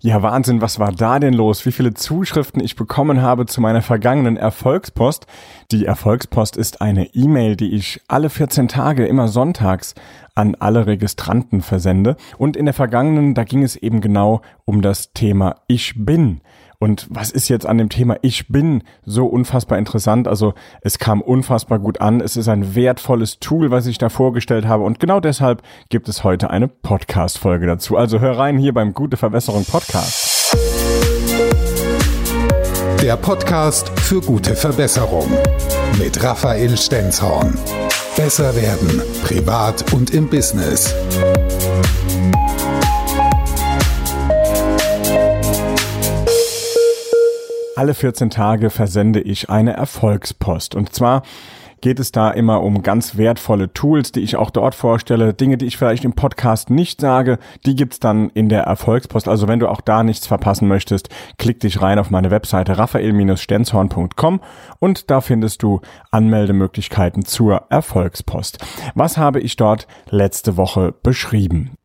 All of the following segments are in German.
Ja, Wahnsinn, was war da denn los? Wie viele Zuschriften ich bekommen habe zu meiner vergangenen Erfolgspost. Die Erfolgspost ist eine E-Mail, die ich alle 14 Tage immer sonntags an alle Registranten versende. Und in der vergangenen, da ging es eben genau um das Thema Ich bin. Und was ist jetzt an dem Thema Ich bin so unfassbar interessant? Also es kam unfassbar gut an. Es ist ein wertvolles Tool, was ich da vorgestellt habe. Und genau deshalb gibt es heute eine Podcast-Folge dazu. Also hör rein hier beim Gute Verbesserung Podcast. Der Podcast für gute Verbesserung mit Raphael Stenzhorn. Besser werden, privat und im Business. Alle 14 Tage versende ich eine Erfolgspost. Und zwar geht es da immer um ganz wertvolle Tools, die ich auch dort vorstelle, Dinge, die ich vielleicht im Podcast nicht sage, die gibt's dann in der Erfolgspost. Also wenn du auch da nichts verpassen möchtest, klick dich rein auf meine Webseite raphael-stenzhorn.com und da findest du Anmeldemöglichkeiten zur Erfolgspost. Was habe ich dort letzte Woche beschrieben?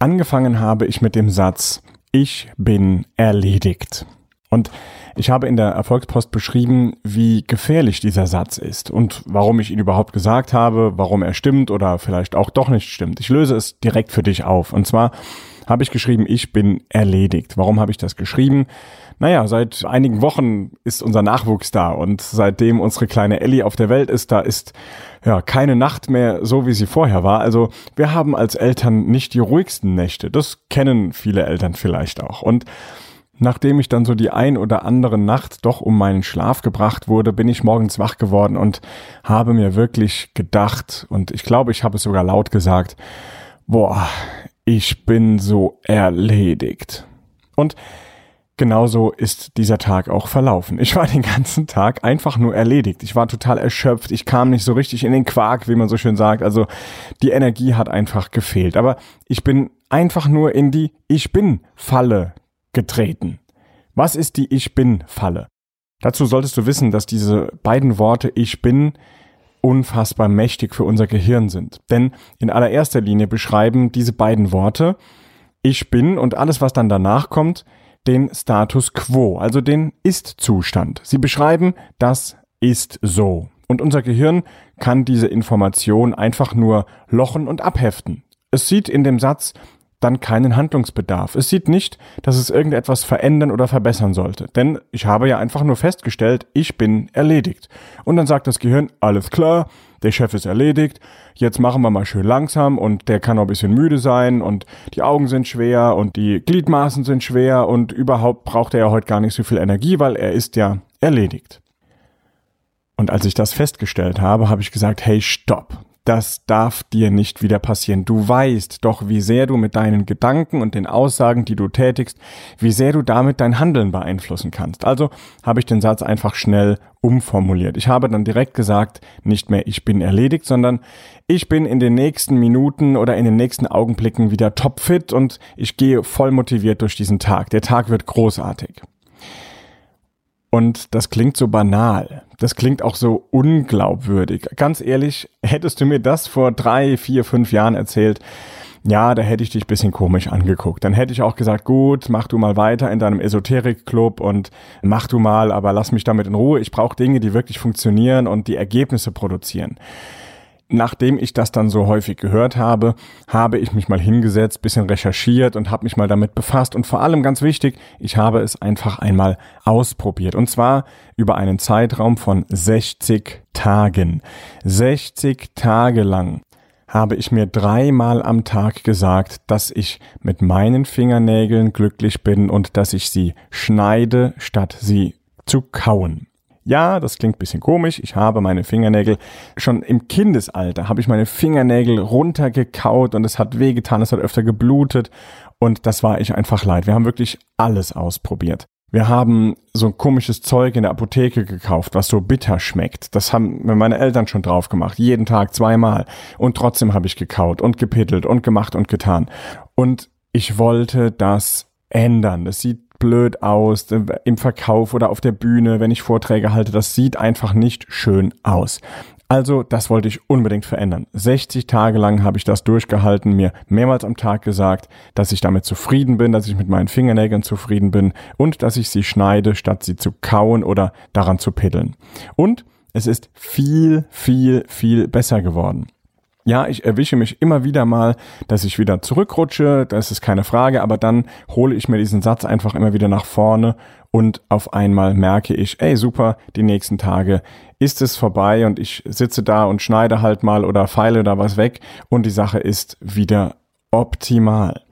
Angefangen habe ich mit dem Satz, ich bin erledigt. Und ich habe in der Erfolgspost beschrieben, wie gefährlich dieser Satz ist und warum ich ihn überhaupt gesagt habe, warum er stimmt oder vielleicht auch doch nicht stimmt. Ich löse es direkt für dich auf. Und zwar habe ich geschrieben, ich bin erledigt. Warum habe ich das geschrieben? Naja, seit einigen Wochen ist unser Nachwuchs da und seitdem unsere kleine Ellie auf der Welt ist, da ist ja keine Nacht mehr so, wie sie vorher war. Also wir haben als Eltern nicht die ruhigsten Nächte. Das kennen viele Eltern vielleicht auch. Und Nachdem ich dann so die ein oder andere Nacht doch um meinen Schlaf gebracht wurde, bin ich morgens wach geworden und habe mir wirklich gedacht, und ich glaube, ich habe es sogar laut gesagt, boah, ich bin so erledigt. Und genauso ist dieser Tag auch verlaufen. Ich war den ganzen Tag einfach nur erledigt. Ich war total erschöpft. Ich kam nicht so richtig in den Quark, wie man so schön sagt. Also die Energie hat einfach gefehlt. Aber ich bin einfach nur in die Ich bin Falle getreten. Was ist die Ich bin-Falle? Dazu solltest du wissen, dass diese beiden Worte Ich bin unfassbar mächtig für unser Gehirn sind. Denn in allererster Linie beschreiben diese beiden Worte Ich bin und alles, was dann danach kommt, den Status quo, also den Ist-Zustand. Sie beschreiben, das ist so. Und unser Gehirn kann diese Information einfach nur lochen und abheften. Es sieht in dem Satz dann keinen Handlungsbedarf. Es sieht nicht, dass es irgendetwas verändern oder verbessern sollte. Denn ich habe ja einfach nur festgestellt, ich bin erledigt. Und dann sagt das Gehirn, alles klar, der Chef ist erledigt, jetzt machen wir mal schön langsam und der kann auch ein bisschen müde sein und die Augen sind schwer und die Gliedmaßen sind schwer und überhaupt braucht er ja heute gar nicht so viel Energie, weil er ist ja erledigt. Und als ich das festgestellt habe, habe ich gesagt, hey, stopp das darf dir nicht wieder passieren. Du weißt doch, wie sehr du mit deinen Gedanken und den Aussagen, die du tätigst, wie sehr du damit dein Handeln beeinflussen kannst. Also habe ich den Satz einfach schnell umformuliert. Ich habe dann direkt gesagt, nicht mehr ich bin erledigt, sondern ich bin in den nächsten Minuten oder in den nächsten Augenblicken wieder topfit und ich gehe voll motiviert durch diesen Tag. Der Tag wird großartig. Und das klingt so banal. Das klingt auch so unglaubwürdig. Ganz ehrlich, hättest du mir das vor drei, vier, fünf Jahren erzählt, ja, da hätte ich dich bisschen komisch angeguckt. Dann hätte ich auch gesagt, gut, mach du mal weiter in deinem Esoterik-Club und mach du mal, aber lass mich damit in Ruhe. Ich brauche Dinge, die wirklich funktionieren und die Ergebnisse produzieren nachdem ich das dann so häufig gehört habe, habe ich mich mal hingesetzt, bisschen recherchiert und habe mich mal damit befasst und vor allem ganz wichtig, ich habe es einfach einmal ausprobiert und zwar über einen Zeitraum von 60 Tagen. 60 Tage lang habe ich mir dreimal am Tag gesagt, dass ich mit meinen Fingernägeln glücklich bin und dass ich sie schneide, statt sie zu kauen. Ja, das klingt bisschen komisch. Ich habe meine Fingernägel schon im Kindesalter habe ich meine Fingernägel runtergekaut und es hat wehgetan, es hat öfter geblutet und das war ich einfach leid. Wir haben wirklich alles ausprobiert. Wir haben so ein komisches Zeug in der Apotheke gekauft, was so bitter schmeckt. Das haben mir meine Eltern schon drauf gemacht, jeden Tag zweimal. Und trotzdem habe ich gekaut und gepittelt und gemacht und getan. Und ich wollte das ändern. Es sieht blöd aus im Verkauf oder auf der Bühne, wenn ich Vorträge halte. Das sieht einfach nicht schön aus. Also, das wollte ich unbedingt verändern. 60 Tage lang habe ich das durchgehalten, mir mehrmals am Tag gesagt, dass ich damit zufrieden bin, dass ich mit meinen Fingernägeln zufrieden bin und dass ich sie schneide, statt sie zu kauen oder daran zu piddeln. Und es ist viel, viel, viel besser geworden. Ja, ich erwische mich immer wieder mal, dass ich wieder zurückrutsche, das ist keine Frage, aber dann hole ich mir diesen Satz einfach immer wieder nach vorne und auf einmal merke ich, ey super, die nächsten Tage ist es vorbei und ich sitze da und schneide halt mal oder feile da was weg und die Sache ist wieder optimal.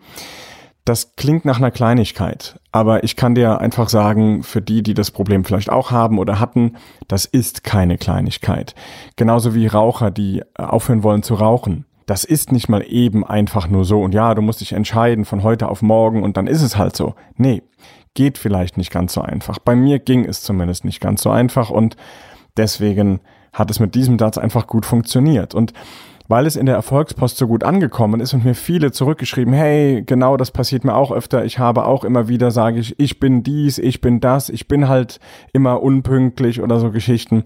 Das klingt nach einer Kleinigkeit, aber ich kann dir einfach sagen, für die, die das Problem vielleicht auch haben oder hatten, das ist keine Kleinigkeit. Genauso wie Raucher, die aufhören wollen zu rauchen. Das ist nicht mal eben einfach nur so und ja, du musst dich entscheiden von heute auf morgen und dann ist es halt so. Nee, geht vielleicht nicht ganz so einfach. Bei mir ging es zumindest nicht ganz so einfach und deswegen hat es mit diesem Satz einfach gut funktioniert. Und weil es in der Erfolgspost so gut angekommen ist und mir viele zurückgeschrieben, hey, genau das passiert mir auch öfter. Ich habe auch immer wieder, sage ich, ich bin dies, ich bin das, ich bin halt immer unpünktlich oder so Geschichten.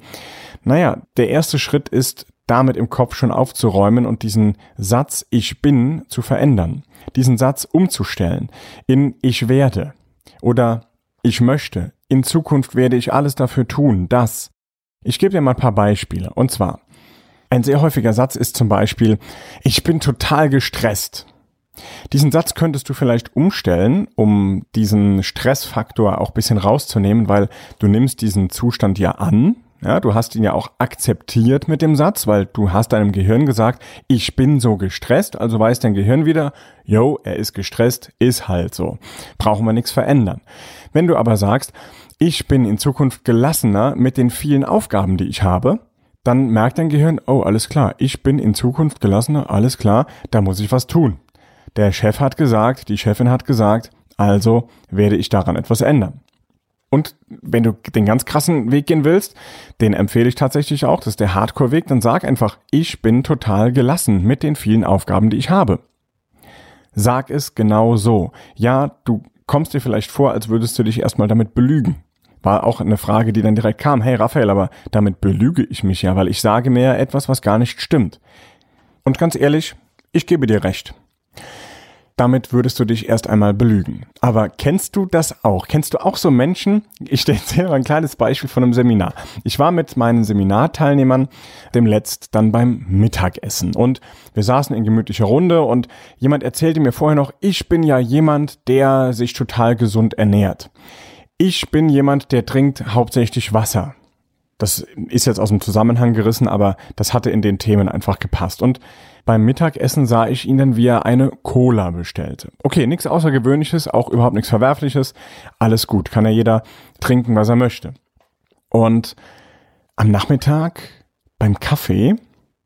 Naja, der erste Schritt ist, damit im Kopf schon aufzuräumen und diesen Satz ich bin zu verändern. Diesen Satz umzustellen in ich werde oder ich möchte. In Zukunft werde ich alles dafür tun, dass. Ich gebe dir mal ein paar Beispiele. Und zwar, ein sehr häufiger Satz ist zum Beispiel, ich bin total gestresst. Diesen Satz könntest du vielleicht umstellen, um diesen Stressfaktor auch bisschen rauszunehmen, weil du nimmst diesen Zustand ja an. Ja, du hast ihn ja auch akzeptiert mit dem Satz, weil du hast deinem Gehirn gesagt, ich bin so gestresst, also weiß dein Gehirn wieder, yo, er ist gestresst, ist halt so. Brauchen wir nichts verändern. Wenn du aber sagst, ich bin in Zukunft gelassener mit den vielen Aufgaben, die ich habe, dann merkt dein Gehirn, oh, alles klar, ich bin in Zukunft gelassener, alles klar, da muss ich was tun. Der Chef hat gesagt, die Chefin hat gesagt, also werde ich daran etwas ändern. Und wenn du den ganz krassen Weg gehen willst, den empfehle ich tatsächlich auch, das ist der Hardcore-Weg, dann sag einfach, ich bin total gelassen mit den vielen Aufgaben, die ich habe. Sag es genau so. Ja, du kommst dir vielleicht vor, als würdest du dich erstmal damit belügen war auch eine Frage, die dann direkt kam. Hey Raphael, aber damit belüge ich mich ja, weil ich sage mir ja etwas, was gar nicht stimmt. Und ganz ehrlich, ich gebe dir recht. Damit würdest du dich erst einmal belügen. Aber kennst du das auch? Kennst du auch so Menschen? Ich stelle dir ein kleines Beispiel von einem Seminar. Ich war mit meinen Seminarteilnehmern dem letzt dann beim Mittagessen und wir saßen in gemütlicher Runde und jemand erzählte mir vorher noch, ich bin ja jemand, der sich total gesund ernährt. Ich bin jemand, der trinkt hauptsächlich Wasser. Das ist jetzt aus dem Zusammenhang gerissen, aber das hatte in den Themen einfach gepasst. Und beim Mittagessen sah ich ihn dann, wie er eine Cola bestellte. Okay, nichts Außergewöhnliches, auch überhaupt nichts Verwerfliches. Alles gut, kann ja jeder trinken, was er möchte. Und am Nachmittag beim Kaffee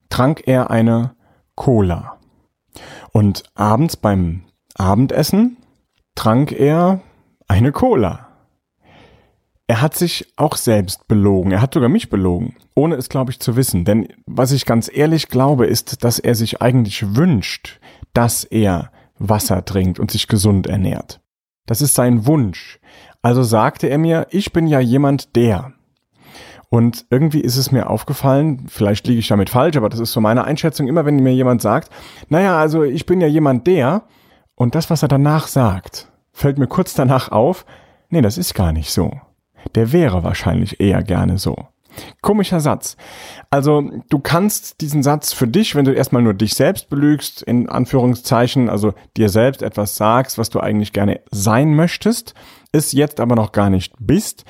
trank er eine Cola. Und abends beim Abendessen trank er eine Cola. Er hat sich auch selbst belogen. Er hat sogar mich belogen, ohne es, glaube ich, zu wissen. Denn was ich ganz ehrlich glaube, ist, dass er sich eigentlich wünscht, dass er Wasser trinkt und sich gesund ernährt. Das ist sein Wunsch. Also sagte er mir, ich bin ja jemand der. Und irgendwie ist es mir aufgefallen, vielleicht liege ich damit falsch, aber das ist so meine Einschätzung, immer wenn mir jemand sagt, naja, also ich bin ja jemand der, und das, was er danach sagt, fällt mir kurz danach auf, nee, das ist gar nicht so der wäre wahrscheinlich eher gerne so. Komischer Satz. Also du kannst diesen Satz für dich, wenn du erstmal nur dich selbst belügst, in Anführungszeichen, also dir selbst etwas sagst, was du eigentlich gerne sein möchtest, es jetzt aber noch gar nicht bist,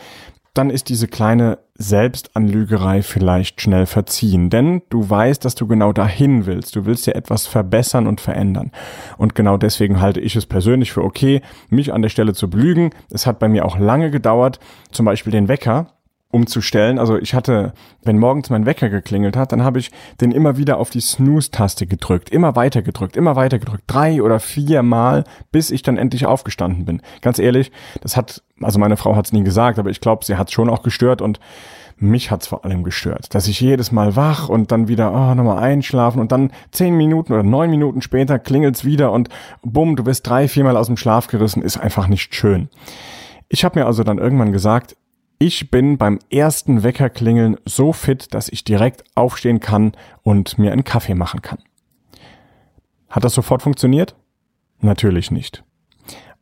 dann ist diese kleine Selbstanlügerei vielleicht schnell verziehen. Denn du weißt, dass du genau dahin willst. Du willst ja etwas verbessern und verändern. Und genau deswegen halte ich es persönlich für okay, mich an der Stelle zu belügen. Es hat bei mir auch lange gedauert, zum Beispiel den Wecker umzustellen. Also ich hatte, wenn morgens mein Wecker geklingelt hat, dann habe ich den immer wieder auf die Snooze-Taste gedrückt, immer weiter gedrückt, immer weiter gedrückt, drei oder vier Mal, bis ich dann endlich aufgestanden bin. Ganz ehrlich, das hat, also meine Frau hat es nie gesagt, aber ich glaube, sie hat es schon auch gestört und mich hat's vor allem gestört, dass ich jedes Mal wach und dann wieder oh, nochmal einschlafen und dann zehn Minuten oder neun Minuten später klingelt's wieder und bumm, du bist drei, viermal aus dem Schlaf gerissen, ist einfach nicht schön. Ich habe mir also dann irgendwann gesagt, ich bin beim ersten Weckerklingeln so fit, dass ich direkt aufstehen kann und mir einen Kaffee machen kann. Hat das sofort funktioniert? Natürlich nicht.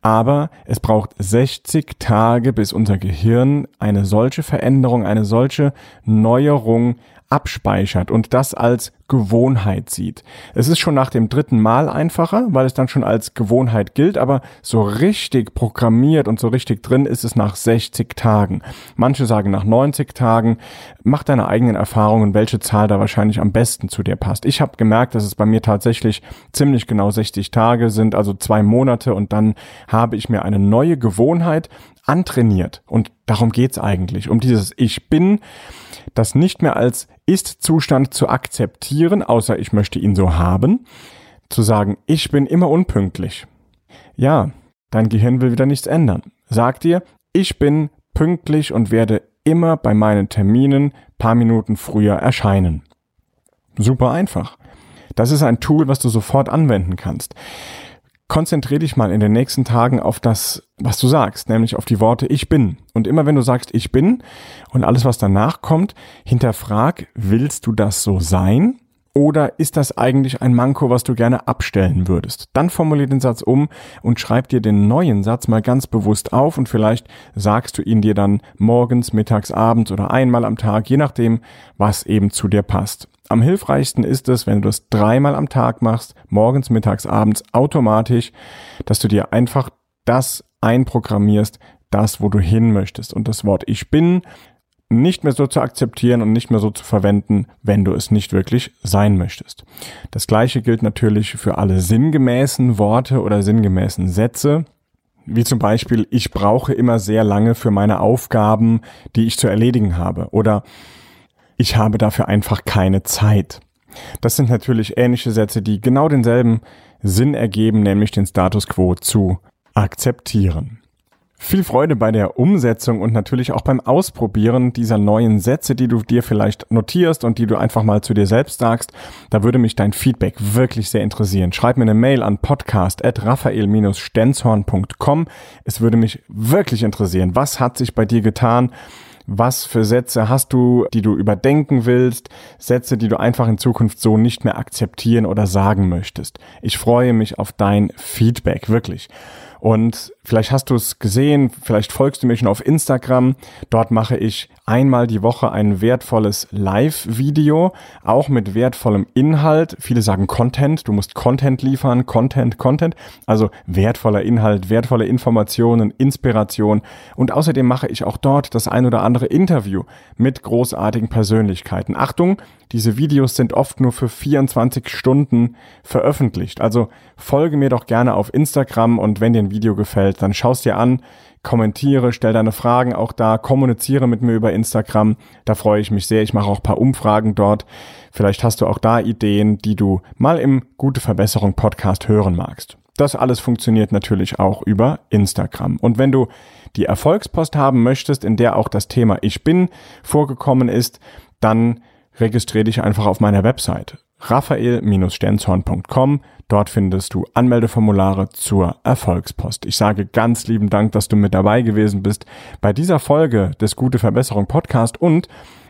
Aber es braucht 60 Tage, bis unser Gehirn eine solche Veränderung, eine solche Neuerung abspeichert und das als Gewohnheit sieht. Es ist schon nach dem dritten Mal einfacher, weil es dann schon als Gewohnheit gilt, aber so richtig programmiert und so richtig drin ist es nach 60 Tagen. Manche sagen nach 90 Tagen. Mach deine eigenen Erfahrungen, welche Zahl da wahrscheinlich am besten zu dir passt. Ich habe gemerkt, dass es bei mir tatsächlich ziemlich genau 60 Tage sind, also zwei Monate und dann habe ich mir eine neue Gewohnheit antrainiert. Und darum geht's eigentlich, um dieses Ich bin, das nicht mehr als Ist-Zustand zu akzeptieren, außer ich möchte ihn so haben, zu sagen, ich bin immer unpünktlich. Ja, dein Gehirn will wieder nichts ändern. Sag dir, ich bin pünktlich und werde immer bei meinen Terminen paar Minuten früher erscheinen. Super einfach. Das ist ein Tool, was du sofort anwenden kannst konzentrier dich mal in den nächsten Tagen auf das, was du sagst, nämlich auf die Worte ich bin. Und immer wenn du sagst ich bin und alles, was danach kommt, hinterfrag, willst du das so sein? Oder ist das eigentlich ein Manko, was du gerne abstellen würdest? Dann formulier den Satz um und schreib dir den neuen Satz mal ganz bewusst auf und vielleicht sagst du ihn dir dann morgens, mittags, abends oder einmal am Tag, je nachdem, was eben zu dir passt. Am hilfreichsten ist es, wenn du das dreimal am Tag machst, morgens, mittags, abends, automatisch, dass du dir einfach das einprogrammierst, das, wo du hin möchtest. Und das Wort Ich bin nicht mehr so zu akzeptieren und nicht mehr so zu verwenden, wenn du es nicht wirklich sein möchtest. Das gleiche gilt natürlich für alle sinngemäßen Worte oder sinngemäßen Sätze, wie zum Beispiel, ich brauche immer sehr lange für meine Aufgaben, die ich zu erledigen habe. Oder ich habe dafür einfach keine Zeit. Das sind natürlich ähnliche Sätze, die genau denselben Sinn ergeben, nämlich den Status quo zu akzeptieren. Viel Freude bei der Umsetzung und natürlich auch beim Ausprobieren dieser neuen Sätze, die du dir vielleicht notierst und die du einfach mal zu dir selbst sagst. Da würde mich dein Feedback wirklich sehr interessieren. Schreib mir eine Mail an podcast.raphael-stenzhorn.com. Es würde mich wirklich interessieren. Was hat sich bei dir getan? Was für Sätze hast du, die du überdenken willst? Sätze, die du einfach in Zukunft so nicht mehr akzeptieren oder sagen möchtest. Ich freue mich auf dein Feedback, wirklich. Und vielleicht hast du es gesehen, vielleicht folgst du mir schon auf Instagram. Dort mache ich einmal die Woche ein wertvolles Live-Video, auch mit wertvollem Inhalt. Viele sagen Content, du musst Content liefern, Content, Content. Also wertvoller Inhalt, wertvolle Informationen, Inspiration. Und außerdem mache ich auch dort das ein oder andere Interview mit großartigen Persönlichkeiten. Achtung, diese Videos sind oft nur für 24 Stunden veröffentlicht. Also folge mir doch gerne auf Instagram und wenn dir ein Video gefällt, dann schaust dir an, kommentiere, stell deine Fragen auch da, kommuniziere mit mir über Instagram. Da freue ich mich sehr. Ich mache auch paar Umfragen dort. Vielleicht hast du auch da Ideen, die du mal im Gute Verbesserung Podcast hören magst. Das alles funktioniert natürlich auch über Instagram. Und wenn du die Erfolgspost haben möchtest, in der auch das Thema Ich bin vorgekommen ist, dann registriere dich einfach auf meiner Website raphael-stenzhorn.com. Dort findest du Anmeldeformulare zur Erfolgspost. Ich sage ganz lieben Dank, dass du mit dabei gewesen bist bei dieser Folge des Gute Verbesserung Podcast und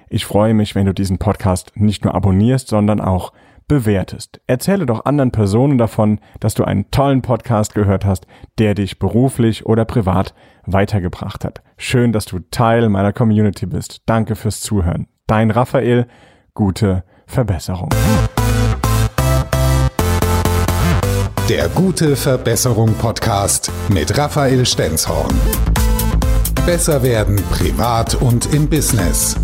ich freue mich, wenn du diesen Podcast nicht nur abonnierst, sondern auch bewertest. Erzähle doch anderen Personen davon, dass du einen tollen Podcast gehört hast, der dich beruflich oder privat weitergebracht hat. Schön, dass du Teil meiner Community bist. Danke fürs Zuhören. Dein Raphael gute Verbesserung. Der Gute Verbesserung Podcast mit Raphael Stenzhorn. Besser werden privat und im Business.